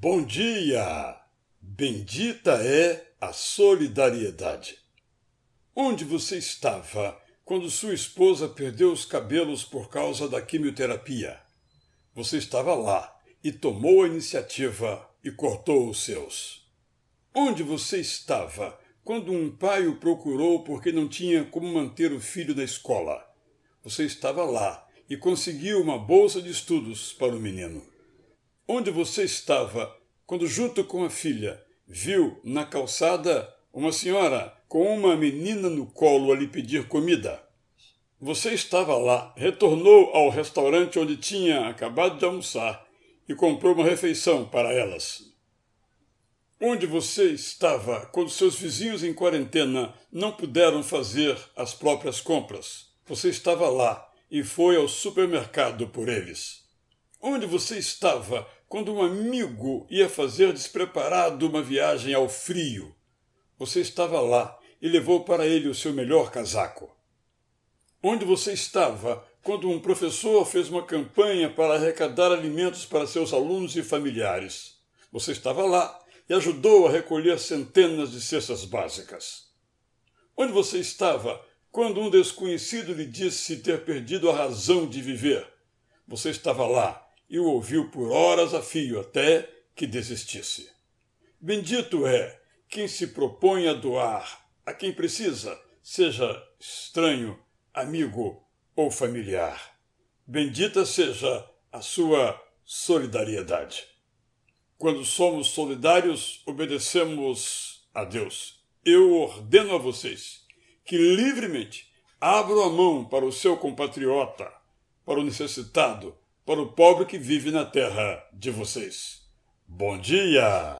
Bom dia! Bendita é a solidariedade. Onde você estava quando sua esposa perdeu os cabelos por causa da quimioterapia? Você estava lá e tomou a iniciativa e cortou os seus. Onde você estava quando um pai o procurou porque não tinha como manter o filho na escola? Você estava lá e conseguiu uma bolsa de estudos para o menino. Onde você estava quando, junto com a filha, viu na calçada uma senhora com uma menina no colo a lhe pedir comida? Você estava lá, retornou ao restaurante onde tinha acabado de almoçar e comprou uma refeição para elas. Onde você estava quando seus vizinhos em quarentena não puderam fazer as próprias compras? Você estava lá e foi ao supermercado por eles. Onde você estava quando um amigo ia fazer despreparado uma viagem ao frio? Você estava lá e levou para ele o seu melhor casaco. Onde você estava quando um professor fez uma campanha para arrecadar alimentos para seus alunos e familiares? Você estava lá e ajudou a recolher centenas de cestas básicas. Onde você estava quando um desconhecido lhe disse ter perdido a razão de viver, você estava lá e o ouviu por horas a fio até que desistisse. Bendito é quem se propõe a doar a quem precisa, seja estranho, amigo ou familiar. Bendita seja a sua solidariedade. Quando somos solidários, obedecemos a Deus. Eu ordeno a vocês que livremente abram a mão para o seu compatriota, para o necessitado, para o pobre que vive na terra de vocês. Bom dia!